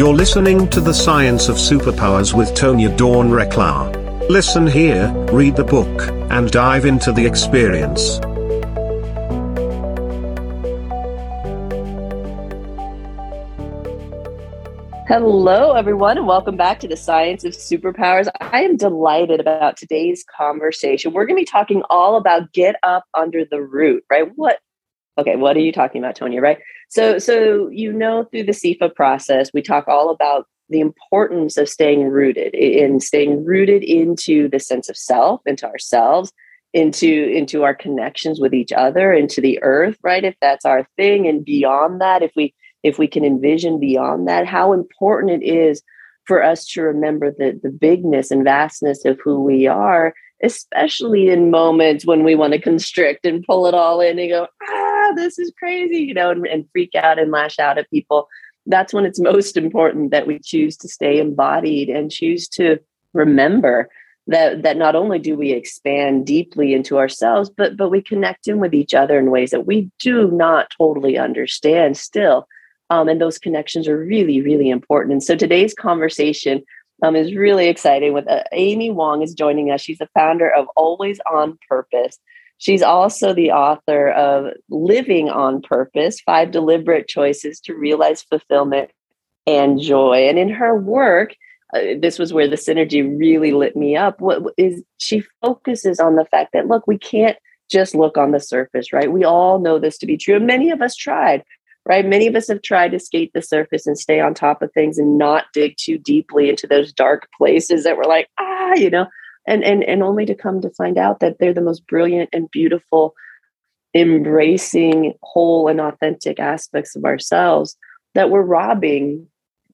You're listening to The Science of Superpowers with Tonya Dawn Recla. Listen here, read the book, and dive into the experience. Hello, everyone, and welcome back to the Science of Superpowers. I am delighted about today's conversation. We're going to be talking all about get up under the root, right? What? Okay, what are you talking about, Tonya? Right? So, so you know, through the CEFA process, we talk all about the importance of staying rooted in staying rooted into the sense of self, into ourselves, into into our connections with each other, into the earth, right? If that's our thing, and beyond that, if we if we can envision beyond that, how important it is for us to remember the, the bigness and vastness of who we are, especially in moments when we want to constrict and pull it all in and go, ah, this is crazy, you know, and, and freak out and lash out at people. That's when it's most important that we choose to stay embodied and choose to remember that that not only do we expand deeply into ourselves but but we connect in with each other in ways that we do not totally understand still um, and those connections are really, really important. And so today's conversation um, is really exciting. With uh, Amy Wong is joining us. She's the founder of Always on Purpose. She's also the author of Living on Purpose: Five Deliberate Choices to Realize Fulfillment and Joy. And in her work, uh, this was where the synergy really lit me up. What is she focuses on the fact that look, we can't just look on the surface, right? We all know this to be true. And many of us tried right? Many of us have tried to skate the surface and stay on top of things and not dig too deeply into those dark places that we're like, ah, you know, and and and only to come to find out that they're the most brilliant and beautiful, embracing whole and authentic aspects of ourselves that we're robbing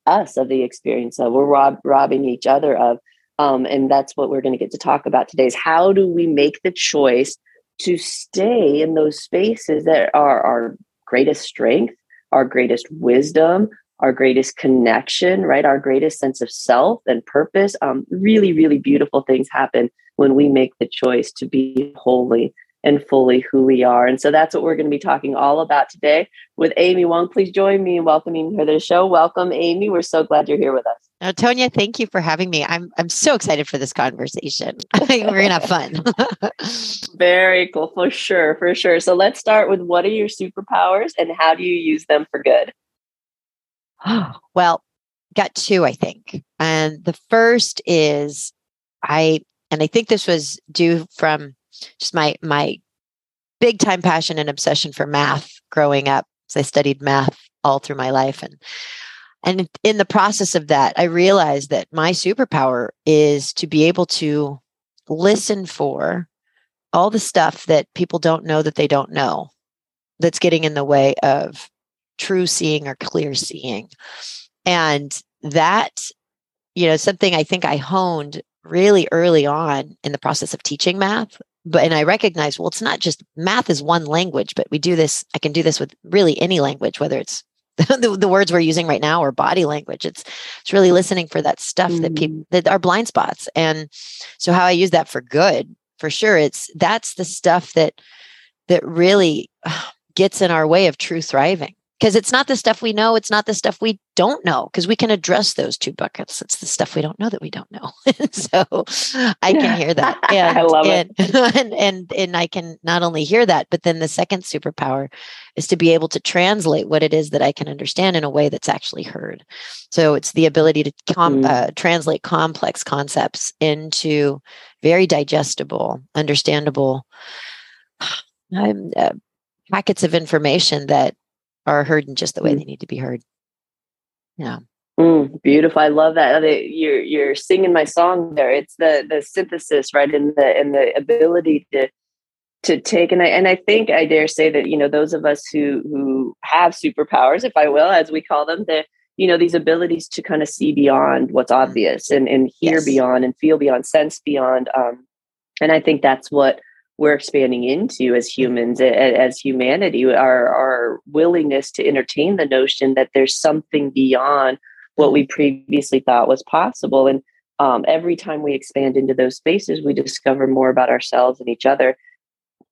us of the experience of. We're rob- robbing each other of. Um, and that's what we're going to get to talk about today is how do we make the choice to stay in those spaces that are our greatest strength, our greatest wisdom, our greatest connection, right? Our greatest sense of self and purpose. Um, really, really beautiful things happen when we make the choice to be wholly and fully who we are. And so that's what we're going to be talking all about today with Amy Wong. Please join me in welcoming her to the show. Welcome, Amy. We're so glad you're here with us. Now, Tonya, thank you for having me. I'm I'm so excited for this conversation. We're gonna have fun. Very cool, for sure, for sure. So let's start with what are your superpowers and how do you use them for good? well, got two, I think. And the first is I and I think this was due from just my my big time passion and obsession for math growing up. So I studied math all through my life and and in the process of that i realized that my superpower is to be able to listen for all the stuff that people don't know that they don't know that's getting in the way of true seeing or clear seeing and that you know something i think i honed really early on in the process of teaching math but and i recognize well it's not just math is one language but we do this i can do this with really any language whether it's the, the words we're using right now or body language it's it's really listening for that stuff mm. that people mm. that are blind spots and so how i use that for good for sure it's that's the stuff that that really gets in our way of true thriving because it's not the stuff we know it's not the stuff we don't know because we can address those two buckets. It's the stuff we don't know that we don't know. So i can hear that. And, i love and, it. and, and and i can not only hear that but then the second superpower is to be able to translate what it is that i can understand in a way that's actually heard. So it's the ability to com- mm. uh, translate complex concepts into very digestible understandable uh, packets of information that are heard in just the way mm. they need to be heard. Yeah. Mm, beautiful. I love that. You're you're singing my song there. It's the the synthesis, right? And the and the ability to to take and I and I think I dare say that you know those of us who who have superpowers, if I will, as we call them, the you know these abilities to kind of see beyond what's mm. obvious and and hear yes. beyond and feel beyond, sense beyond. Um, and I think that's what we're expanding into as humans as humanity our our willingness to entertain the notion that there's something beyond what we previously thought was possible and um, every time we expand into those spaces we discover more about ourselves and each other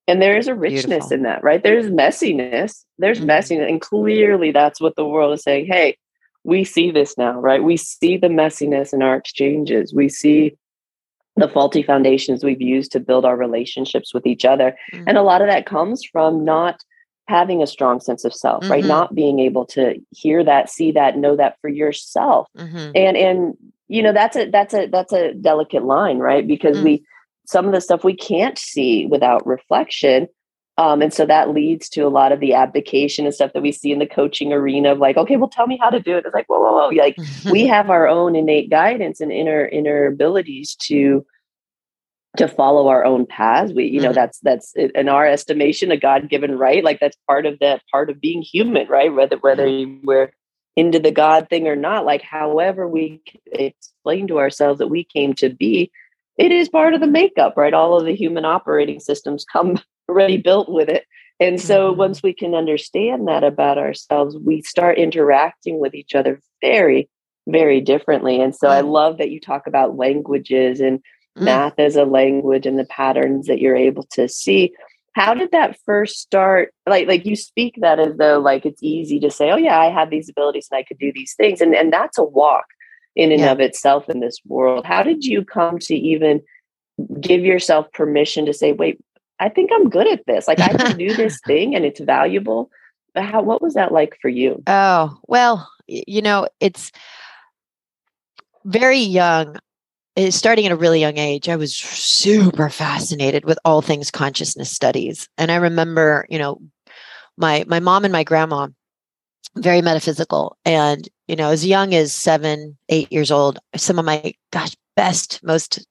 and there's a richness Beautiful. in that right there's messiness there's mm-hmm. messiness and clearly that's what the world is saying hey we see this now, right? We see the messiness in our exchanges. We see the faulty foundations we've used to build our relationships with each other. Mm-hmm. And a lot of that comes from not having a strong sense of self, mm-hmm. right? Not being able to hear that, see that, know that for yourself. Mm-hmm. And and you know, that's a that's a that's a delicate line, right? Because mm. we some of the stuff we can't see without reflection um, and so that leads to a lot of the abdication and stuff that we see in the coaching arena of like, okay, well, tell me how to do it. It's like, whoa, whoa, whoa. Like we have our own innate guidance and inner inner abilities to to follow our own paths. We, you know, mm-hmm. that's that's in our estimation a God given right. Like that's part of that part of being human, right? Whether whether mm-hmm. we're into the God thing or not. Like, however we explain to ourselves that we came to be, it is part of the makeup, right? All of the human operating systems come already built with it. And so mm-hmm. once we can understand that about ourselves, we start interacting with each other very, very differently. And so mm-hmm. I love that you talk about languages and mm-hmm. math as a language and the patterns that you're able to see. How did that first start? Like, like you speak that as though like it's easy to say, oh yeah, I have these abilities and I could do these things. And and that's a walk in and yeah. of itself in this world. How did you come to even give yourself permission to say, wait, I think I'm good at this. Like I can do this thing and it's valuable. But how what was that like for you? Oh, well, you know, it's very young. Eh, starting at a really young age, I was super fascinated with all things consciousness studies. And I remember, you know, my my mom and my grandma very metaphysical and you know as young as seven eight years old some of my gosh best most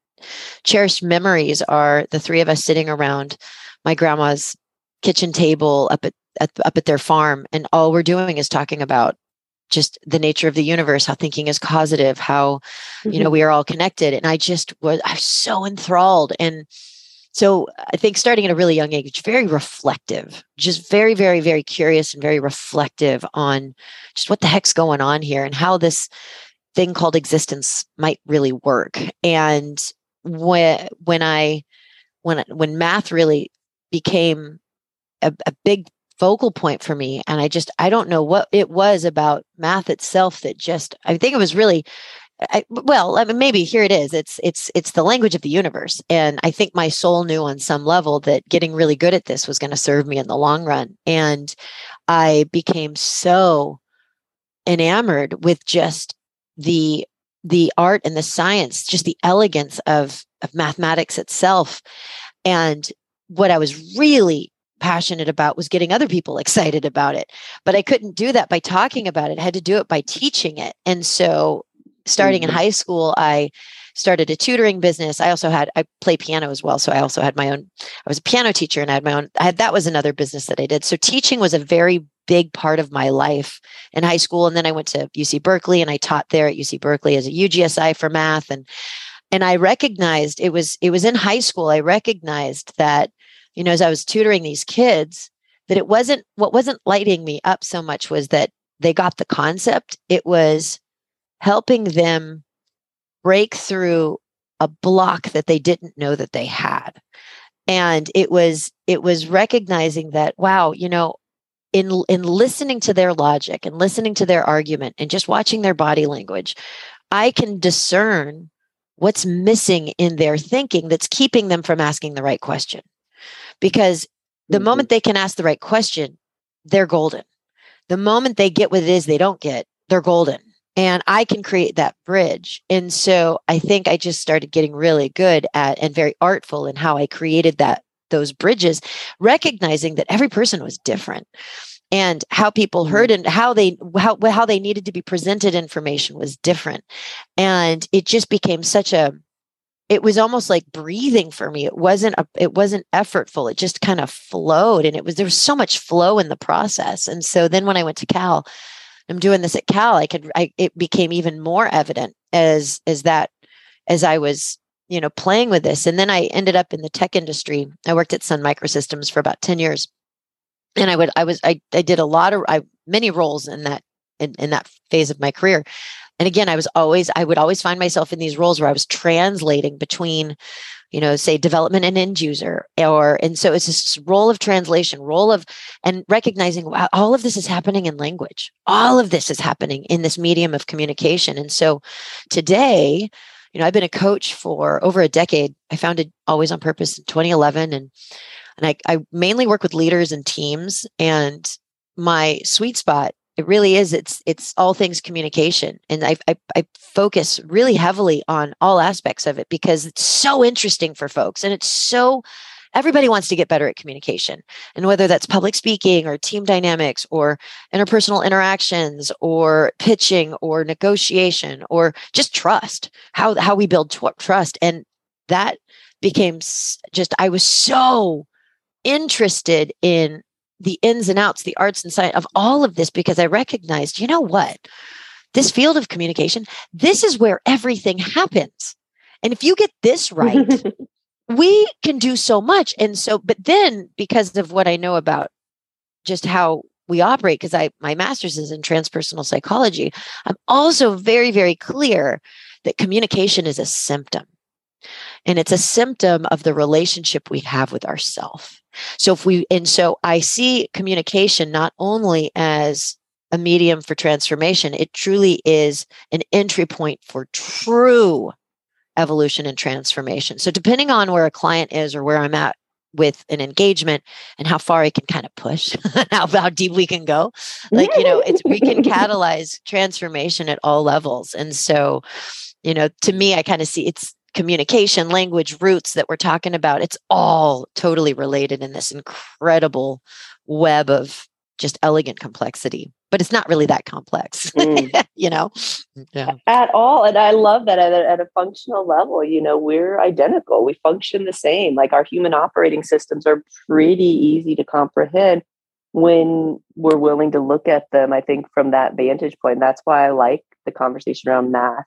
cherished memories are the three of us sitting around my grandma's kitchen table up at, at up at their farm and all we're doing is talking about just the nature of the universe how thinking is causative how mm-hmm. you know mm-hmm. we are all connected and i just was i was so enthralled and so i think starting at a really young age very reflective just very very very curious and very reflective on just what the heck's going on here and how this thing called existence might really work and when when I when when math really became a, a big focal point for me and i just i don't know what it was about math itself that just i think it was really I, well I mean, maybe here it is it's it's it's the language of the universe and i think my soul knew on some level that getting really good at this was going to serve me in the long run and i became so enamored with just the the art and the science, just the elegance of, of mathematics itself. And what I was really passionate about was getting other people excited about it. But I couldn't do that by talking about it. I had to do it by teaching it. And so starting mm-hmm. in high school, I started a tutoring business. I also had I play piano as well, so I also had my own. I was a piano teacher and I had my own. I had that was another business that I did. So teaching was a very big part of my life in high school, and then I went to UC Berkeley and I taught there at UC Berkeley as a UGSI for math and and I recognized it was it was in high school. I recognized that you know as I was tutoring these kids that it wasn't what wasn't lighting me up so much was that they got the concept. It was helping them break through a block that they didn't know that they had and it was it was recognizing that wow you know in in listening to their logic and listening to their argument and just watching their body language i can discern what's missing in their thinking that's keeping them from asking the right question because the mm-hmm. moment they can ask the right question they're golden the moment they get what it is they don't get they're golden and I can create that bridge. And so I think I just started getting really good at and very artful in how I created that those bridges, recognizing that every person was different and how people heard mm-hmm. and how they how how they needed to be presented information was different. And it just became such a it was almost like breathing for me it wasn't a, it wasn't effortful it just kind of flowed and it was there was so much flow in the process and so then when i went to cal I'm doing this at Cal, I could, I, it became even more evident as, as that, as I was, you know, playing with this. And then I ended up in the tech industry. I worked at Sun Microsystems for about 10 years. And I would, I was, I, I did a lot of, I, many roles in that, in, in that phase of my career. and again i was always i would always find myself in these roles where i was translating between you know say development and end user or and so it's this role of translation role of and recognizing wow all of this is happening in language all of this is happening in this medium of communication and so today you know i've been a coach for over a decade. I founded always on purpose in 2011 and and I, I mainly work with leaders and teams and my sweet spot it really is it's it's all things communication and I, I, I focus really heavily on all aspects of it because it's so interesting for folks and it's so everybody wants to get better at communication and whether that's public speaking or team dynamics or interpersonal interactions or pitching or negotiation or just trust how how we build tw- trust and that became just i was so interested in the ins and outs, the arts and science of all of this because I recognized, you know what? This field of communication, this is where everything happens. And if you get this right, we can do so much. And so, but then because of what I know about just how we operate, because I my master's is in transpersonal psychology, I'm also very, very clear that communication is a symptom. And it's a symptom of the relationship we have with ourself. So if we, and so I see communication not only as a medium for transformation, it truly is an entry point for true evolution and transformation. So depending on where a client is or where I'm at with an engagement and how far I can kind of push, how, how deep we can go, like, you know, it's, we can catalyze transformation at all levels. And so, you know, to me, I kind of see it's communication, language, roots that we're talking about, it's all totally related in this incredible web of just elegant complexity. But it's not really that complex, mm. you know? Yeah. At all. And I love that at a, at a functional level, you know, we're identical. We function the same. Like our human operating systems are pretty easy to comprehend when we're willing to look at them, I think, from that vantage point. That's why I like the conversation around math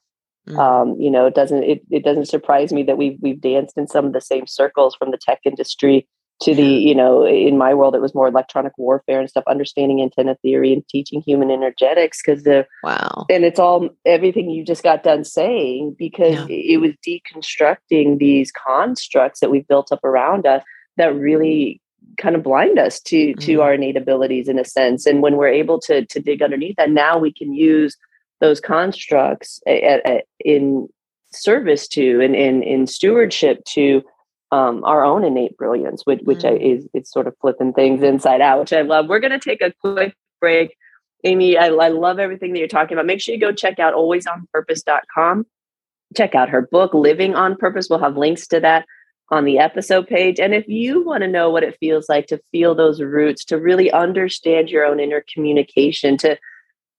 Mm-hmm. Um, you know, it doesn't it, it doesn't surprise me that we've we've danced in some of the same circles from the tech industry to the you know in my world it was more electronic warfare and stuff understanding antenna theory and teaching human energetics because the wow and it's all everything you just got done saying because yeah. it was deconstructing these constructs that we've built up around us that really kind of blind us to mm-hmm. to our innate abilities in a sense and when we're able to to dig underneath that now we can use those constructs in service to and in, in stewardship to um, our own innate brilliance, which, which mm. is it's sort of flipping things inside out, which I love. We're going to take a quick break. Amy, I, I love everything that you're talking about. Make sure you go check out alwaysonpurpose.com. Check out her book, Living on Purpose. We'll have links to that on the episode page. And if you want to know what it feels like to feel those roots, to really understand your own inner communication, to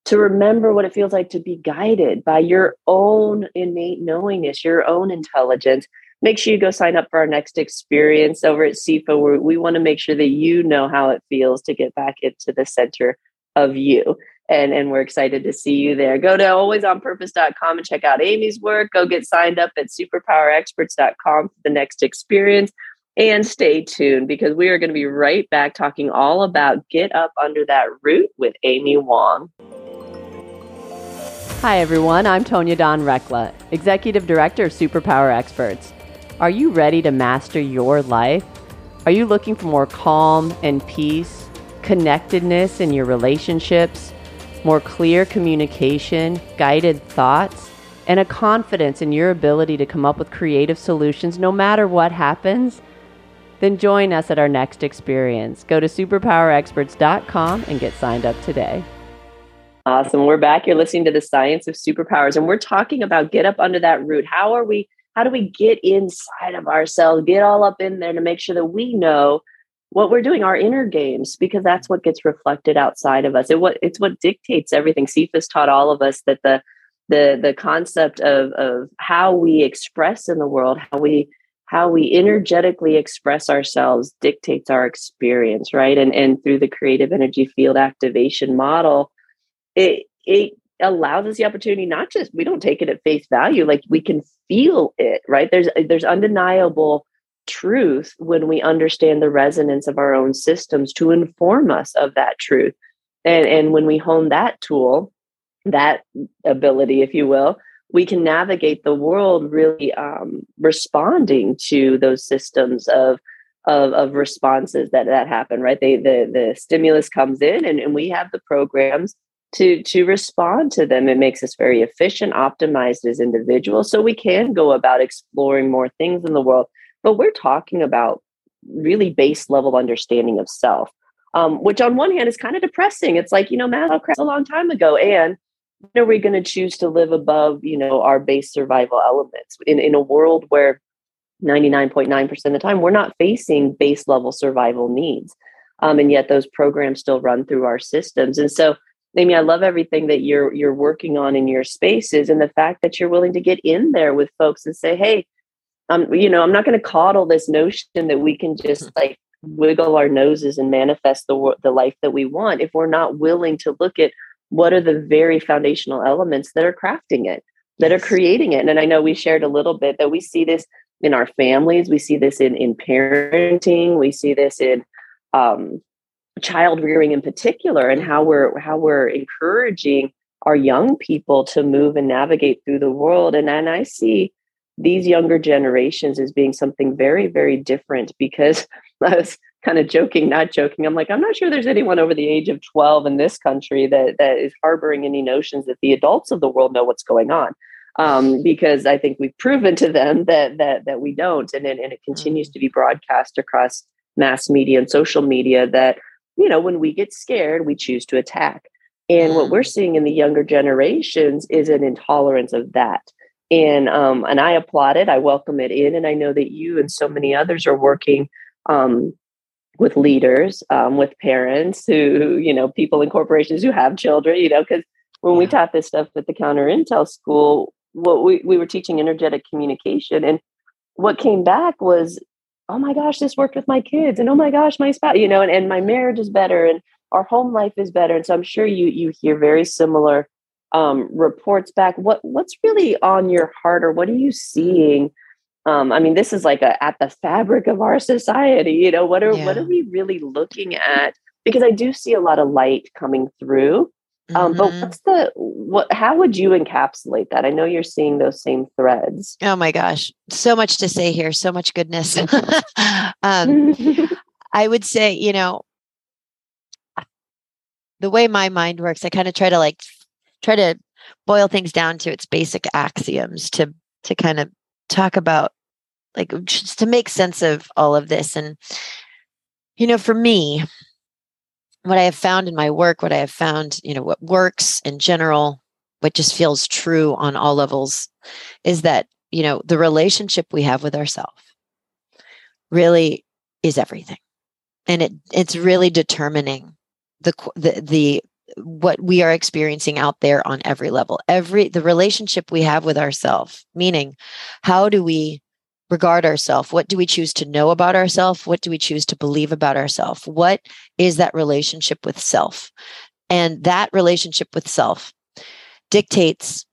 to remember what it feels like to be guided by your own innate knowingness, your own intelligence. Make sure you go sign up for our next experience over at CEFA, where we want to make sure that you know how it feels to get back into the center of you. And, and we're excited to see you there. Go to alwaysonpurpose.com and check out Amy's work. Go get signed up at superpowerexperts.com for the next experience. And stay tuned because we are going to be right back talking all about Get Up Under That Root with Amy Wong. Hi, everyone. I'm Tonya Dawn Recla, Executive Director of Superpower Experts. Are you ready to master your life? Are you looking for more calm and peace, connectedness in your relationships, more clear communication, guided thoughts, and a confidence in your ability to come up with creative solutions no matter what happens? Then join us at our next experience. Go to superpowerexperts.com and get signed up today. Awesome. We're back. You're listening to the science of superpowers, and we're talking about get up under that root. How are we? How do we get inside of ourselves, get all up in there to make sure that we know what we're doing, our inner games, because that's what gets reflected outside of us. It what it's what dictates everything. CEFA's taught all of us that the the the concept of of how we express in the world, how we how we energetically express ourselves dictates our experience, right? And and through the creative energy field activation model it it allows us the opportunity not just we don't take it at face value like we can feel it right there's there's undeniable truth when we understand the resonance of our own systems to inform us of that truth and and when we hone that tool that ability, if you will, we can navigate the world really um, responding to those systems of, of, of responses that that happen. Right, they the the stimulus comes in, and, and we have the programs to to respond to them. It makes us very efficient, optimized as individuals, so we can go about exploring more things in the world. But we're talking about really base level understanding of self. Um, which on one hand is kind of depressing. It's like, you know, Maslow crashed a long time ago. And are we going to choose to live above you know our base survival elements in, in a world where 99.9% of the time we're not facing base level survival needs um, and yet those programs still run through our systems and so amy i love everything that you're you're working on in your spaces and the fact that you're willing to get in there with folks and say hey um, you know i'm not going to coddle this notion that we can just mm-hmm. like wiggle our noses and manifest the the life that we want if we're not willing to look at what are the very foundational elements that are crafting it that are creating it and i know we shared a little bit that we see this in our families we see this in in parenting we see this in um, child rearing in particular and how we're how we're encouraging our young people to move and navigate through the world and and i see these younger generations as being something very very different because i was kind of joking, not joking. I'm like, I'm not sure there's anyone over the age of 12 in this country that that is harboring any notions that the adults of the world know what's going on. Um, because I think we've proven to them that that that we don't, and and, and it continues to be broadcast across mass media and social media that you know when we get scared, we choose to attack. And what we're mm. seeing in the younger generations is an intolerance of that. And um, and I applaud it. I welcome it in, and I know that you and so many others are working um, with leaders, um, with parents who, you know, people in corporations who have children, you know, because when yeah. we taught this stuff at the counter intel school, what we, we were teaching energetic communication. And what came back was, oh my gosh, this worked with my kids. And oh my gosh, my spouse, you know, and, and my marriage is better and our home life is better. And so I'm sure you you hear very similar um, reports back. What what's really on your heart or what are you seeing? um, I mean, this is like a, at the fabric of our society. You know, what are yeah. what are we really looking at? Because I do see a lot of light coming through. Um, mm-hmm. But what's the what? How would you encapsulate that? I know you're seeing those same threads. Oh my gosh, so much to say here, so much goodness. um, I would say, you know, the way my mind works, I kind of try to like try to boil things down to its basic axioms to to kind of talk about like just to make sense of all of this and you know for me what i have found in my work what i have found you know what works in general what just feels true on all levels is that you know the relationship we have with ourselves really is everything. And it it's really determining the the the what we are experiencing out there on every level. Every the relationship we have with ourselves meaning how do we regard ourselves? What do we choose to know about ourselves? What do we choose to believe about ourselves? What is that relationship with self? And that relationship with self dictates,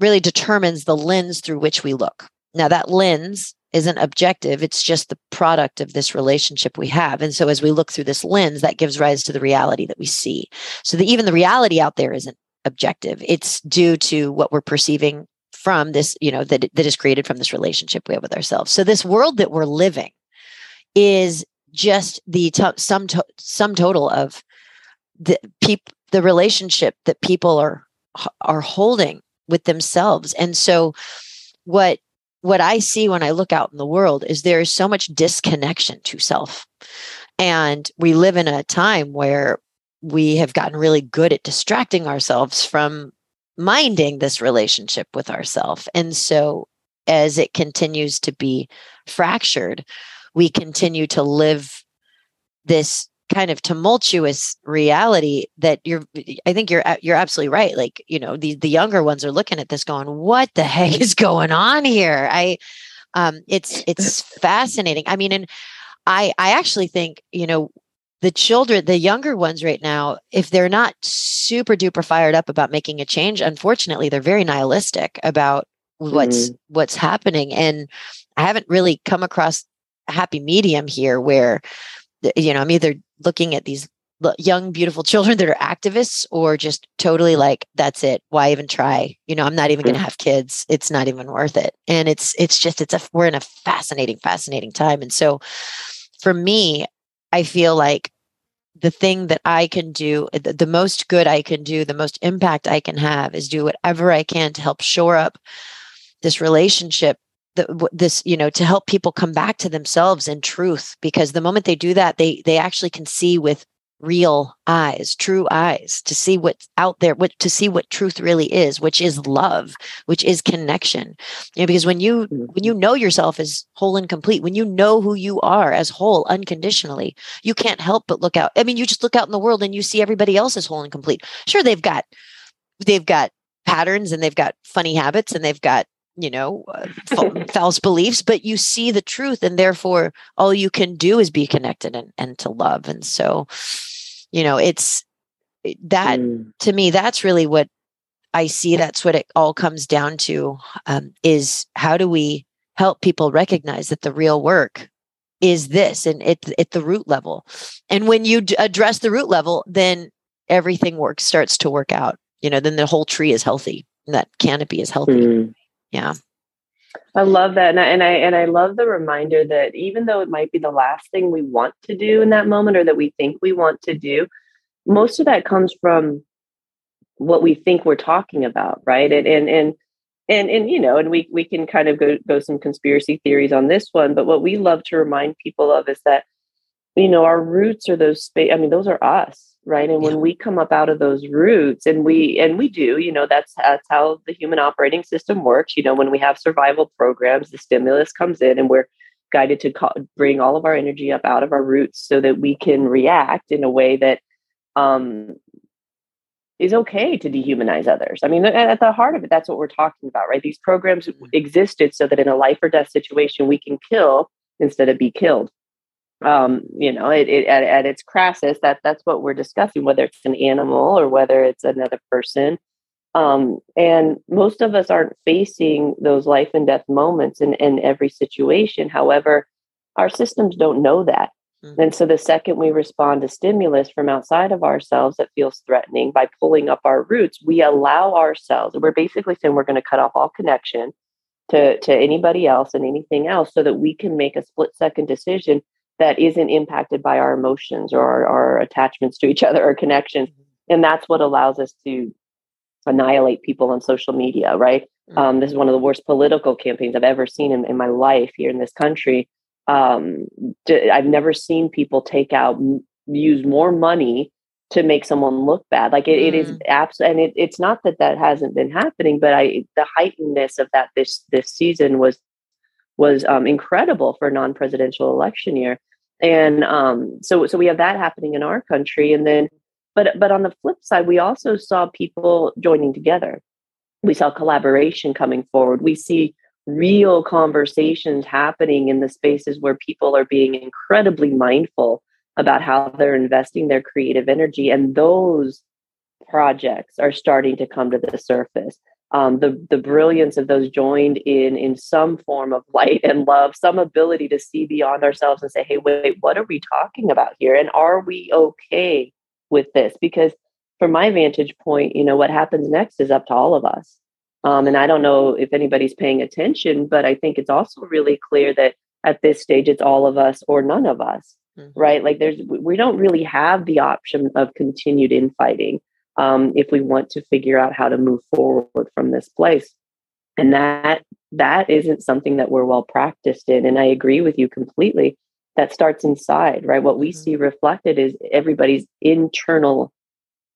really determines the lens through which we look. Now, that lens isn't objective, it's just the product of this relationship we have. And so, as we look through this lens, that gives rise to the reality that we see. So, that even the reality out there isn't objective, it's due to what we're perceiving from this, you know, that, that is created from this relationship we have with ourselves. So this world that we're living is just the to- sum to- sum total of the peop- the relationship that people are are holding with themselves. And so what what I see when I look out in the world is there is so much disconnection to self. And we live in a time where we have gotten really good at distracting ourselves from minding this relationship with ourself. And so as it continues to be fractured, we continue to live this kind of tumultuous reality that you're i think you're you're absolutely right. Like you know the the younger ones are looking at this going what the heck is going on here? I um it's it's fascinating. I mean and i i actually think you know the children, the younger ones right now, if they're not super duper fired up about making a change, unfortunately, they're very nihilistic about what's mm-hmm. what's happening. And I haven't really come across a happy medium here where you know, I'm either looking at these young beautiful children that are activists or just totally like that's it. Why even try? You know i'm not even going to have kids. It's not even worth it. And it's it's just it's a we're in a fascinating fascinating time. And so for me i feel like the thing that i can do uh, the, the most good i can do the most impact i can have is do whatever i can to help shore up this relationship this you know to help people come back to themselves in truth because the moment they do that they they actually can see with real eyes, true eyes to see what's out there, what to see what truth really is, which is love, which is connection. You know, because when you when you mm-hmm. know yourself as whole and complete, when you know who you are as whole unconditionally, you can't help but look out. I mean, you just look out in the world and you see everybody else as whole and complete. Sure, they've got they've got patterns and they've got funny habits and they've got you know uh, false beliefs but you see the truth and therefore all you can do is be connected and, and to love. And so you know it's that mm. to me that's really what i see that's what it all comes down to um, is how do we help people recognize that the real work is this and it at the root level. And when you d- address the root level then everything works starts to work out. You know then the whole tree is healthy and that canopy is healthy. Mm yeah. I love that and I, and I and i love the reminder that even though it might be the last thing we want to do in that moment or that we think we want to do most of that comes from what we think we're talking about right? And and and and, and you know and we we can kind of go go some conspiracy theories on this one but what we love to remind people of is that you know our roots are those space i mean those are us right and yeah. when we come up out of those roots and we and we do you know that's that's how the human operating system works you know when we have survival programs the stimulus comes in and we're guided to bring all of our energy up out of our roots so that we can react in a way that um, is okay to dehumanize others. I mean, at the heart of it, that's what we're talking about, right? These programs mm-hmm. existed so that in a life or death situation, we can kill instead of be killed um, you know, it, it at, at, its crassest, that that's what we're discussing, whether it's an animal or whether it's another person. Um, and most of us aren't facing those life and death moments in, in every situation. However, our systems don't know that. Mm-hmm. And so the second we respond to stimulus from outside of ourselves that feels threatening by pulling up our roots, we allow ourselves, we're basically saying we're going to cut off all connection to, to anybody else and anything else so that we can make a split second decision that isn't impacted by our emotions or our, our attachments to each other or connections. Mm-hmm. And that's what allows us to annihilate people on social media, right? Mm-hmm. Um, this is one of the worst political campaigns I've ever seen in, in my life here in this country. Um, I've never seen people take out, use more money to make someone look bad. Like it, mm. it is mm. absolutely, and it, it's not that that hasn't been happening, but I, the heightenedness of that this, this season was, was um, incredible for a non-presidential election year. And um, so so we have that happening in our country. And then but but on the flip side we also saw people joining together. We saw collaboration coming forward. We see real conversations happening in the spaces where people are being incredibly mindful about how they're investing their creative energy. And those projects are starting to come to the surface um, the the brilliance of those joined in in some form of light and love, some ability to see beyond ourselves and say, "Hey, wait, what are we talking about here? And are we okay with this?" Because from my vantage point, you know, what happens next is up to all of us. Um, and I don't know if anybody's paying attention, but I think it's also really clear that at this stage, it's all of us or none of us, mm-hmm. right? Like, there's we don't really have the option of continued infighting um, if we want to figure out how to move forward from this place and that that isn't something that we're well practiced in and i agree with you completely that starts inside right what we mm-hmm. see reflected is everybody's internal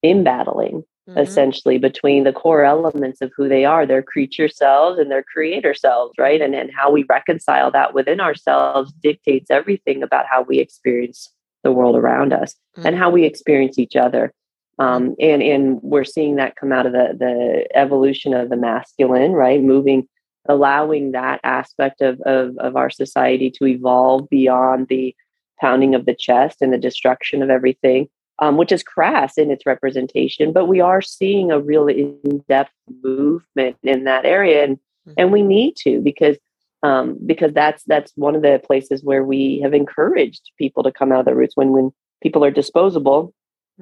embattling mm-hmm. essentially between the core elements of who they are their creature selves and their creator selves right and, and how we reconcile that within ourselves dictates everything about how we experience the world around us mm-hmm. and how we experience each other um, and and we're seeing that come out of the the evolution of the masculine, right? Moving, allowing that aspect of of, of our society to evolve beyond the pounding of the chest and the destruction of everything, um, which is crass in its representation. But we are seeing a real in depth movement in that area, and mm-hmm. and we need to because um, because that's that's one of the places where we have encouraged people to come out of the roots when when people are disposable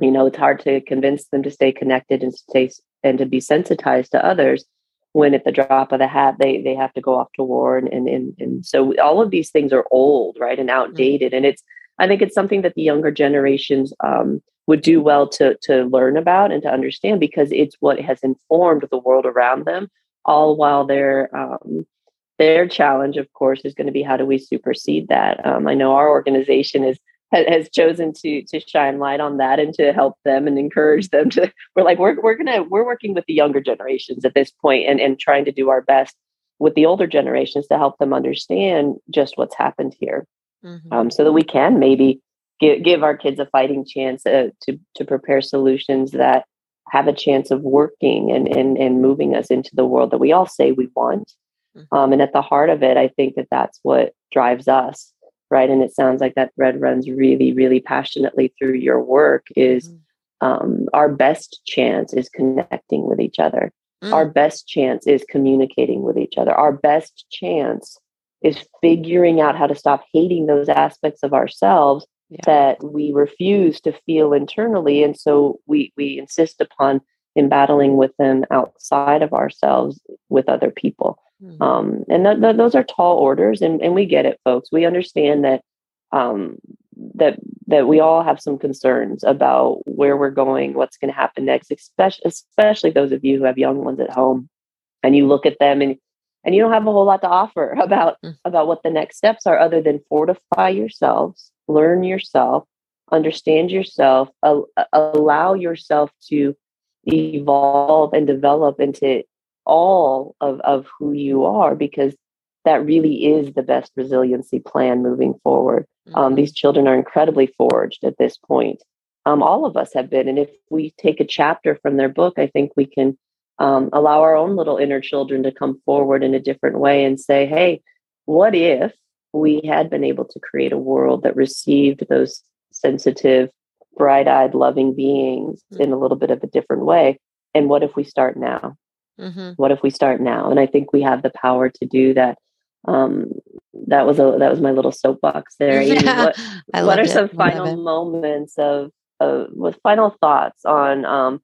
You know, it's hard to convince them to stay connected and stay and to be sensitized to others when at the drop of the hat they they have to go off to war and and and, and so all of these things are old right and outdated and it's i think it's something that the younger generations um, would do well to to learn about and to understand because it's what has informed the world around them all while their um, their challenge of course is going to be how do we supersede that? Um, i know our organization is has chosen to to shine light on that and to help them and encourage them to we're like we're, we're gonna we're working with the younger generations at this point and and trying to do our best with the older generations to help them understand just what's happened here mm-hmm. um, so that we can maybe give, give our kids a fighting chance uh, to to prepare solutions that have a chance of working and and, and moving us into the world that we all say we want mm-hmm. um, and at the heart of it i think that that's what drives us right and it sounds like that thread runs really really passionately through your work is mm-hmm. um, our best chance is connecting with each other mm. our best chance is communicating with each other our best chance is figuring out how to stop hating those aspects of ourselves yeah. that we refuse to feel internally and so we we insist upon in battling with them outside of ourselves with other people Mm-hmm. Um, and th- th- those are tall orders, and, and we get it, folks. We understand that um, that that we all have some concerns about where we're going, what's going to happen next, especially especially those of you who have young ones at home, and you look at them and and you don't have a whole lot to offer about mm-hmm. about what the next steps are, other than fortify yourselves, learn yourself, understand yourself, uh, allow yourself to evolve and develop into all of, of who you are because that really is the best resiliency plan moving forward. Um, mm-hmm. Um, these children are incredibly forged at this point. Um, all of us have been. And if we take a chapter from their book, I think we can um, allow our own little inner children to come forward in a different way and say, hey, what if we had been able to create a world that received those sensitive, bright eyed, loving beings mm-hmm. in a little bit of a different way? And what if we start now? Mm-hmm. What if we start now? And I think we have the power to do that. Um, that was a that was my little soapbox there. What, what are it. some final moments of of with final thoughts on um,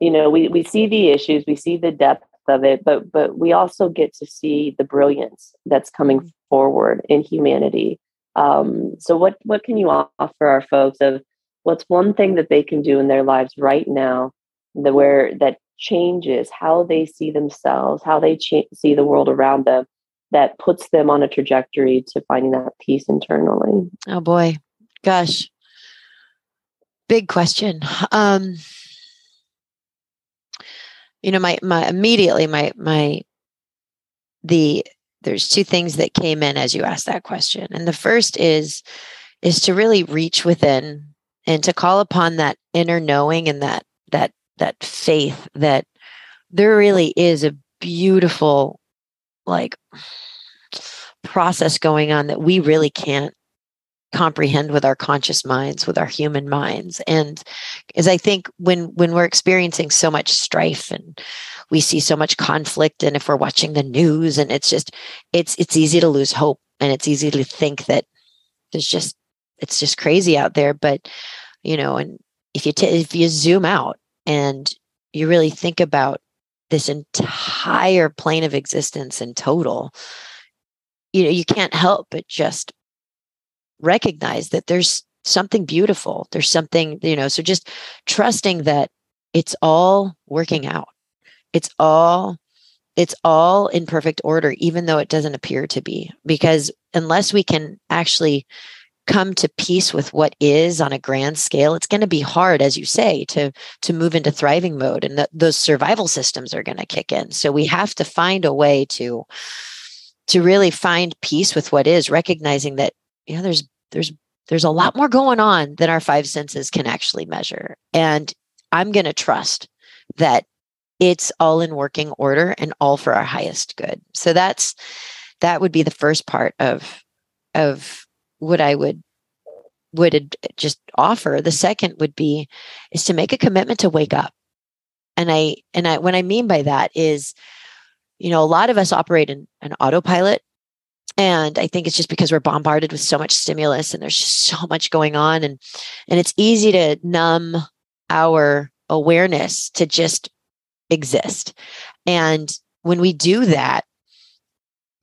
you know we we see the issues, we see the depth of it, but but we also get to see the brilliance that's coming mm-hmm. forward in humanity. Um, so what what can you offer our folks of what's one thing that they can do in their lives right now that where that changes how they see themselves, how they see the world around them, that puts them on a trajectory to finding that peace internally. Oh boy, gosh, big question. Um, you know, my my immediately my my the there's two things that came in as you asked that question, and the first is is to really reach within and to call upon that inner knowing and that that that faith that there really is a beautiful like process going on that we really can't comprehend with our conscious minds with our human minds. And as i think when when we're experiencing so much strife and we see so much conflict and if we're watching the news and it's just it's it's easy to lose hope and it's easy to think that there's just it's just crazy out there. But you know and if you t- if you zoom out and you really think about this entire plane of existence in total you know you can't help but just recognize that there's something beautiful. There's something you know so just trusting that it's all working out. It's all it's all in perfect order even though it doesn't appear to be because unless we can actually come to peace with what is on a grand scale it's going to be hard as you say to to move into thriving mode and the, those survival systems are going to kick in. So we have to find a way to to really find peace with what is recognizing that you know there's there's there's a lot more going on than our five senses can actually measure. And i'm going to trust that it's all in working order and all for our highest good. So that's that would be the first part of of what I would would just offer. The second would be is to make a commitment to wake up. And I and I what I mean by that is, you know, a lot of us operate in an autopilot. And I think it's just because we're bombarded with so much stimulus and there's just so much going on. And and it's easy to numb our awareness to just exist. And when we do that,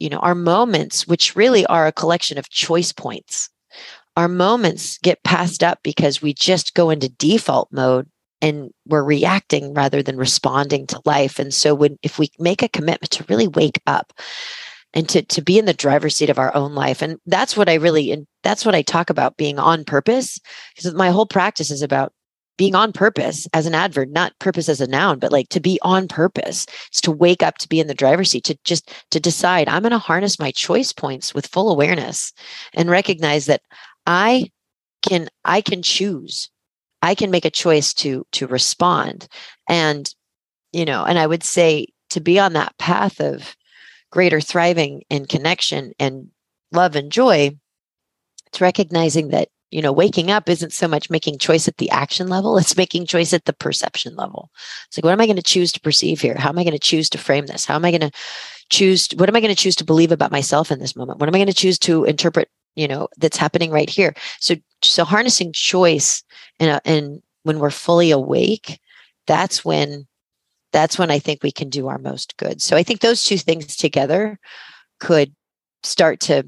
you know, our moments, which really are a collection of choice points, our moments get passed up because we just go into default mode and we're reacting rather than responding to life. And so when if we make a commitment to really wake up and to to be in the driver's seat of our own life and that's what i really and that's what i talk about being on purpose because my whole practice is about being on purpose as an adverb not purpose as a noun but like to be on purpose It's to wake up to be in the driver's seat to just to decide i'm going to harness my choice points with full awareness and recognize that i can i can choose. I can make a choice to to respond. And you know and i would say to be on that path of greater thriving and connection and love and joy it's recognizing that you know waking up isn't so much making choice at the action level it's making choice at the perception level. It's like what am i going to choose to perceive here? How am i going to choose to frame this? How am i going to choose what am i going to choose to believe about myself in this moment? What am i going to choose to interpret you know that's happening right here? So so harnessing choice and and when we're fully awake that's when that's when I think we can do our most good. So I think those two things together could start to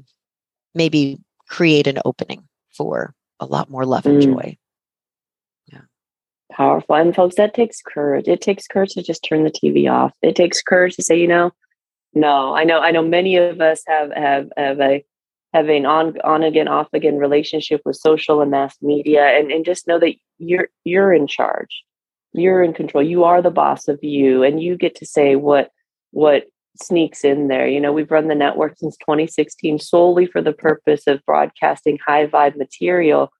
maybe create an opening for a lot more love and mm. joy. Yeah. Powerful. And folks, that takes courage. It takes courage to just turn the TV off. It takes courage to say, you know, no, I know, I know many of us have have have a have an on on again, off again relationship with social and mass media and, and just know that you're you're in charge you're in control you are the boss of you and you get to say what what sneaks in there. You know we've run the network since 2016 solely for the purpose of broadcasting high vibe material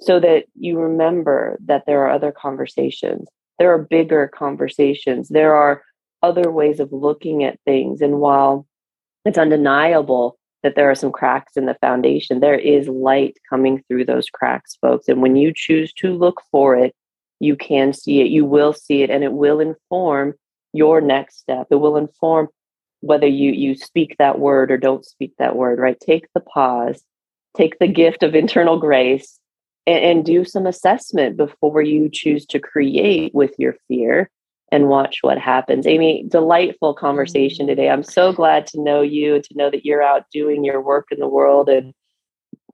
so that you remember that there are other conversations. There are bigger conversations. There are other ways of looking at things. And while it's undeniable that there are some cracks in the foundation there is light coming through those cracks folks. And when you choose to look for it you can see it, you will see it, and it will inform your next step. It will inform whether you you speak that word or don't speak that word, right? Take the pause, take the gift of internal grace, and, and do some assessment before you choose to create with your fear and watch what happens. Amy, delightful conversation today. I'm so glad to know you and to know that you're out doing your work in the world and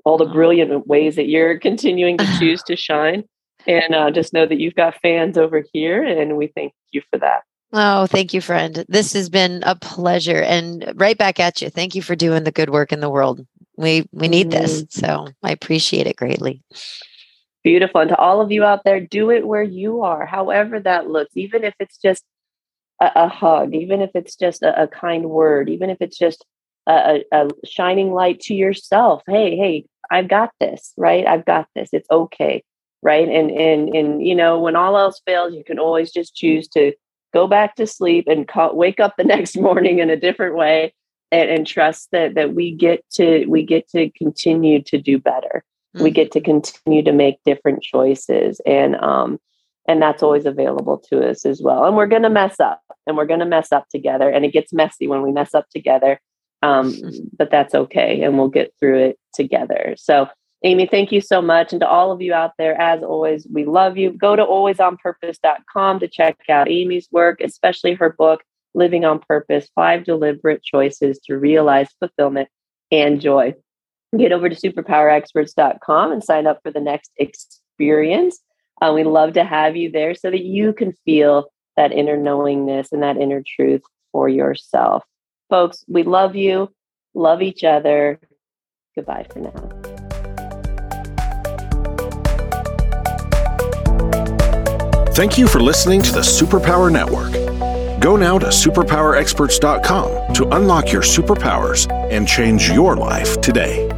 all the brilliant ways that you're continuing to choose to shine. And uh, just know that you've got fans over here, and we thank you for that. Oh, thank you, friend. This has been a pleasure, and right back at you. Thank you for doing the good work in the world. We we need mm this, mm-hmm. so I appreciate it greatly. Beautiful, and to all of you out there, do it where you are, however that looks. Even if it's just a, a hug, even if it's just a, a, kind word, even if it's just a, a shining light to yourself. Hey, hey, I've got this, right? I've got this. It's okay right and and and you know when all else fails you can always just choose to go back to sleep and call, wake up the next morning in a different way and, and, trust that that we get to we get to continue to do better. Mm-hmm. we get to continue to make different choices and um and that's always available to us as well. And we're going to mess up and we're going to mess up together and it gets messy when we mess up together um, but that's okay and we'll get through it together. So Amy, thank you so much. And to all of you out there, as always, we love you. Go to alwaysonpurpose.com to check out Amy's work, especially her book, Living on Purpose Five Deliberate Choices to Realize Fulfillment and Joy. Get over to superpowerexperts.com and sign up for the next experience. Uh, we love to have you there so that you can feel that inner knowingness and that inner truth for yourself. Folks, we love you, love each other. Goodbye for now. Thank you for listening to the Superpower Network. Go now to superpowerexperts.com to unlock your superpowers and change your life today.